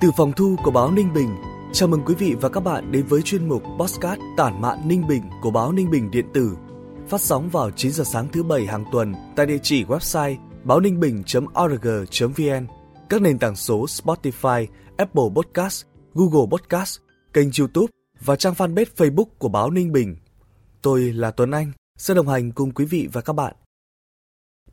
Từ phòng thu của báo Ninh Bình, chào mừng quý vị và các bạn đến với chuyên mục Postcard Tản mạn Ninh Bình của báo Ninh Bình điện tử. Phát sóng vào 9 giờ sáng thứ bảy hàng tuần tại địa chỉ website báo ninh bình.org.vn, các nền tảng số Spotify, Apple Podcast, Google Podcast, kênh YouTube và trang fanpage Facebook của báo Ninh Bình. Tôi là Tuấn Anh, sẽ đồng hành cùng quý vị và các bạn.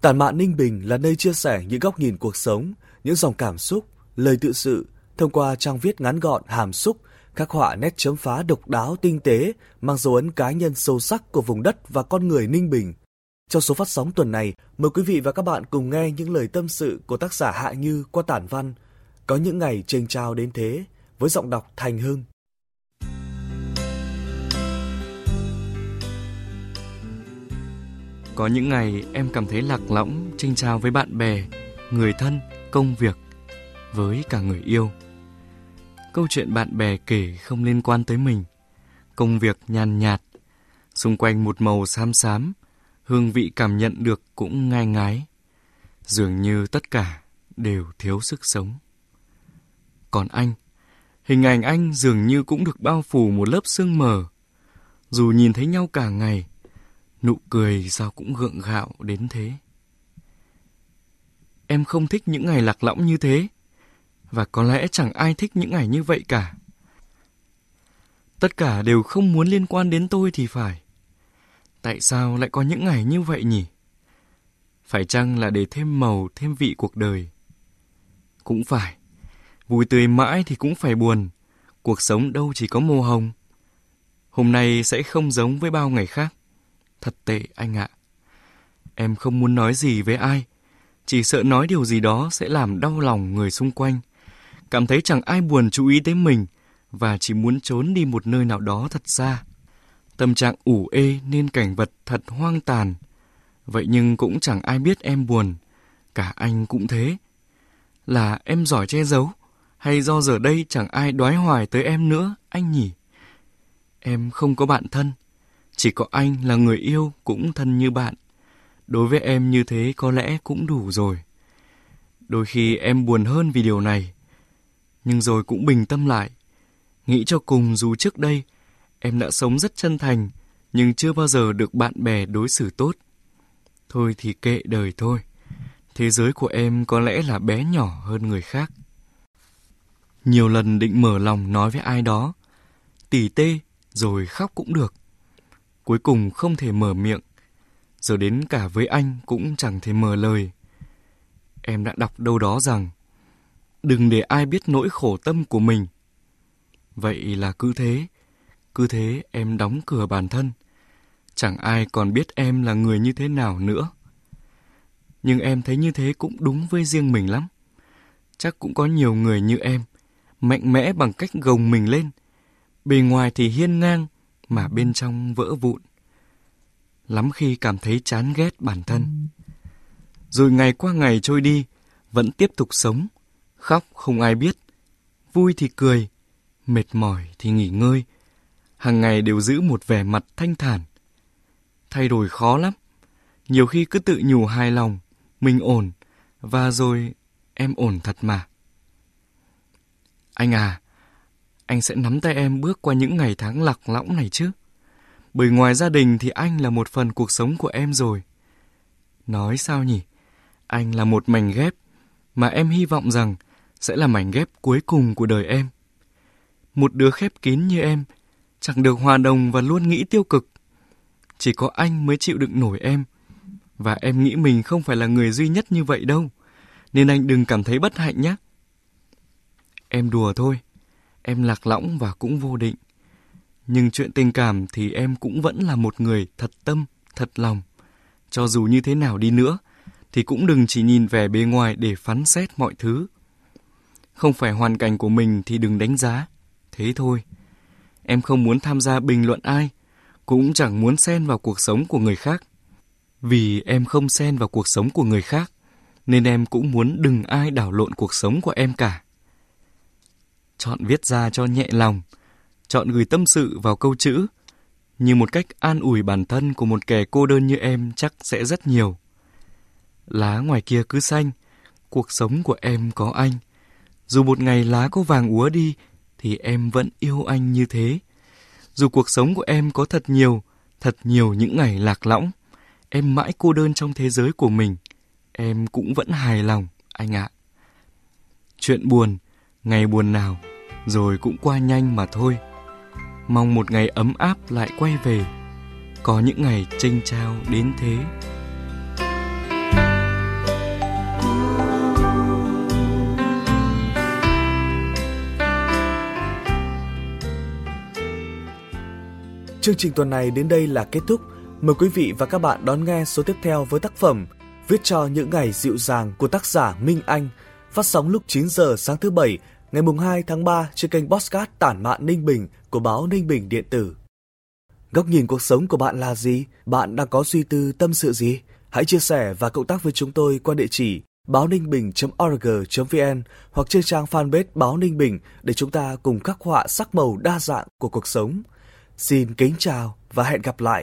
Tản mạn Ninh Bình là nơi chia sẻ những góc nhìn cuộc sống, những dòng cảm xúc, lời tự sự thông qua trang viết ngắn gọn hàm xúc, khắc họa nét chấm phá độc đáo tinh tế, mang dấu ấn cá nhân sâu sắc của vùng đất và con người Ninh Bình. Trong số phát sóng tuần này, mời quý vị và các bạn cùng nghe những lời tâm sự của tác giả Hạ Như qua tản văn Có những ngày trình trao đến thế với giọng đọc Thành Hưng. Có những ngày em cảm thấy lạc lõng tranh trao với bạn bè, người thân, công việc, với cả người yêu. Câu chuyện bạn bè kể không liên quan tới mình. Công việc nhàn nhạt, xung quanh một màu xám xám, hương vị cảm nhận được cũng ngai ngái. Dường như tất cả đều thiếu sức sống. Còn anh, hình ảnh anh dường như cũng được bao phủ một lớp sương mờ. Dù nhìn thấy nhau cả ngày, nụ cười sao cũng gượng gạo đến thế. Em không thích những ngày lạc lõng như thế và có lẽ chẳng ai thích những ngày như vậy cả. Tất cả đều không muốn liên quan đến tôi thì phải. Tại sao lại có những ngày như vậy nhỉ? Phải chăng là để thêm màu, thêm vị cuộc đời? Cũng phải. Vui tươi mãi thì cũng phải buồn. Cuộc sống đâu chỉ có màu hồng. Hôm nay sẽ không giống với bao ngày khác. Thật tệ anh ạ. Em không muốn nói gì với ai. Chỉ sợ nói điều gì đó sẽ làm đau lòng người xung quanh cảm thấy chẳng ai buồn chú ý tới mình và chỉ muốn trốn đi một nơi nào đó thật xa. Tâm trạng ủ ê nên cảnh vật thật hoang tàn. Vậy nhưng cũng chẳng ai biết em buồn, cả anh cũng thế. Là em giỏi che giấu, hay do giờ đây chẳng ai đoái hoài tới em nữa, anh nhỉ? Em không có bạn thân, chỉ có anh là người yêu cũng thân như bạn. Đối với em như thế có lẽ cũng đủ rồi. Đôi khi em buồn hơn vì điều này, nhưng rồi cũng bình tâm lại. Nghĩ cho cùng dù trước đây em đã sống rất chân thành, nhưng chưa bao giờ được bạn bè đối xử tốt. Thôi thì kệ đời thôi. Thế giới của em có lẽ là bé nhỏ hơn người khác. Nhiều lần định mở lòng nói với ai đó, tỉ tê rồi khóc cũng được. Cuối cùng không thể mở miệng, giờ đến cả với anh cũng chẳng thể mở lời. Em đã đọc đâu đó rằng đừng để ai biết nỗi khổ tâm của mình. Vậy là cứ thế, cứ thế em đóng cửa bản thân. Chẳng ai còn biết em là người như thế nào nữa. Nhưng em thấy như thế cũng đúng với riêng mình lắm. Chắc cũng có nhiều người như em, mạnh mẽ bằng cách gồng mình lên. Bề ngoài thì hiên ngang, mà bên trong vỡ vụn. Lắm khi cảm thấy chán ghét bản thân. Rồi ngày qua ngày trôi đi, vẫn tiếp tục sống, Khóc không ai biết, vui thì cười, mệt mỏi thì nghỉ ngơi. Hàng ngày đều giữ một vẻ mặt thanh thản. Thay đổi khó lắm. Nhiều khi cứ tự nhủ hài lòng, mình ổn, và rồi em ổn thật mà. Anh à, anh sẽ nắm tay em bước qua những ngày tháng lạc lõng này chứ. Bởi ngoài gia đình thì anh là một phần cuộc sống của em rồi. Nói sao nhỉ? Anh là một mảnh ghép mà em hy vọng rằng sẽ là mảnh ghép cuối cùng của đời em. Một đứa khép kín như em, chẳng được hòa đồng và luôn nghĩ tiêu cực. Chỉ có anh mới chịu đựng nổi em. Và em nghĩ mình không phải là người duy nhất như vậy đâu. Nên anh đừng cảm thấy bất hạnh nhé. Em đùa thôi. Em lạc lõng và cũng vô định. Nhưng chuyện tình cảm thì em cũng vẫn là một người thật tâm, thật lòng. Cho dù như thế nào đi nữa, thì cũng đừng chỉ nhìn vẻ bề ngoài để phán xét mọi thứ không phải hoàn cảnh của mình thì đừng đánh giá. Thế thôi. Em không muốn tham gia bình luận ai, cũng chẳng muốn xen vào cuộc sống của người khác. Vì em không xen vào cuộc sống của người khác, nên em cũng muốn đừng ai đảo lộn cuộc sống của em cả. Chọn viết ra cho nhẹ lòng, chọn gửi tâm sự vào câu chữ, như một cách an ủi bản thân của một kẻ cô đơn như em chắc sẽ rất nhiều. Lá ngoài kia cứ xanh, cuộc sống của em có anh. Dù một ngày lá có vàng úa đi, thì em vẫn yêu anh như thế. Dù cuộc sống của em có thật nhiều, thật nhiều những ngày lạc lõng, em mãi cô đơn trong thế giới của mình, em cũng vẫn hài lòng, anh ạ. Chuyện buồn, ngày buồn nào, rồi cũng qua nhanh mà thôi. Mong một ngày ấm áp lại quay về, có những ngày tranh trao đến thế. Chương trình tuần này đến đây là kết thúc. Mời quý vị và các bạn đón nghe số tiếp theo với tác phẩm Viết cho những ngày dịu dàng của tác giả Minh Anh, phát sóng lúc 9 giờ sáng thứ Bảy, ngày mùng 2 tháng 3 trên kênh Bosscat Tản Mạn Ninh Bình của báo Ninh Bình Điện tử. Góc nhìn cuộc sống của bạn là gì? Bạn đang có suy tư tâm sự gì? Hãy chia sẻ và cộng tác với chúng tôi qua địa chỉ báo ninh bình.org.vn hoặc trên trang fanpage báo Ninh Bình để chúng ta cùng khắc họa sắc màu đa dạng của cuộc sống. Xin kính chào và hẹn gặp lại.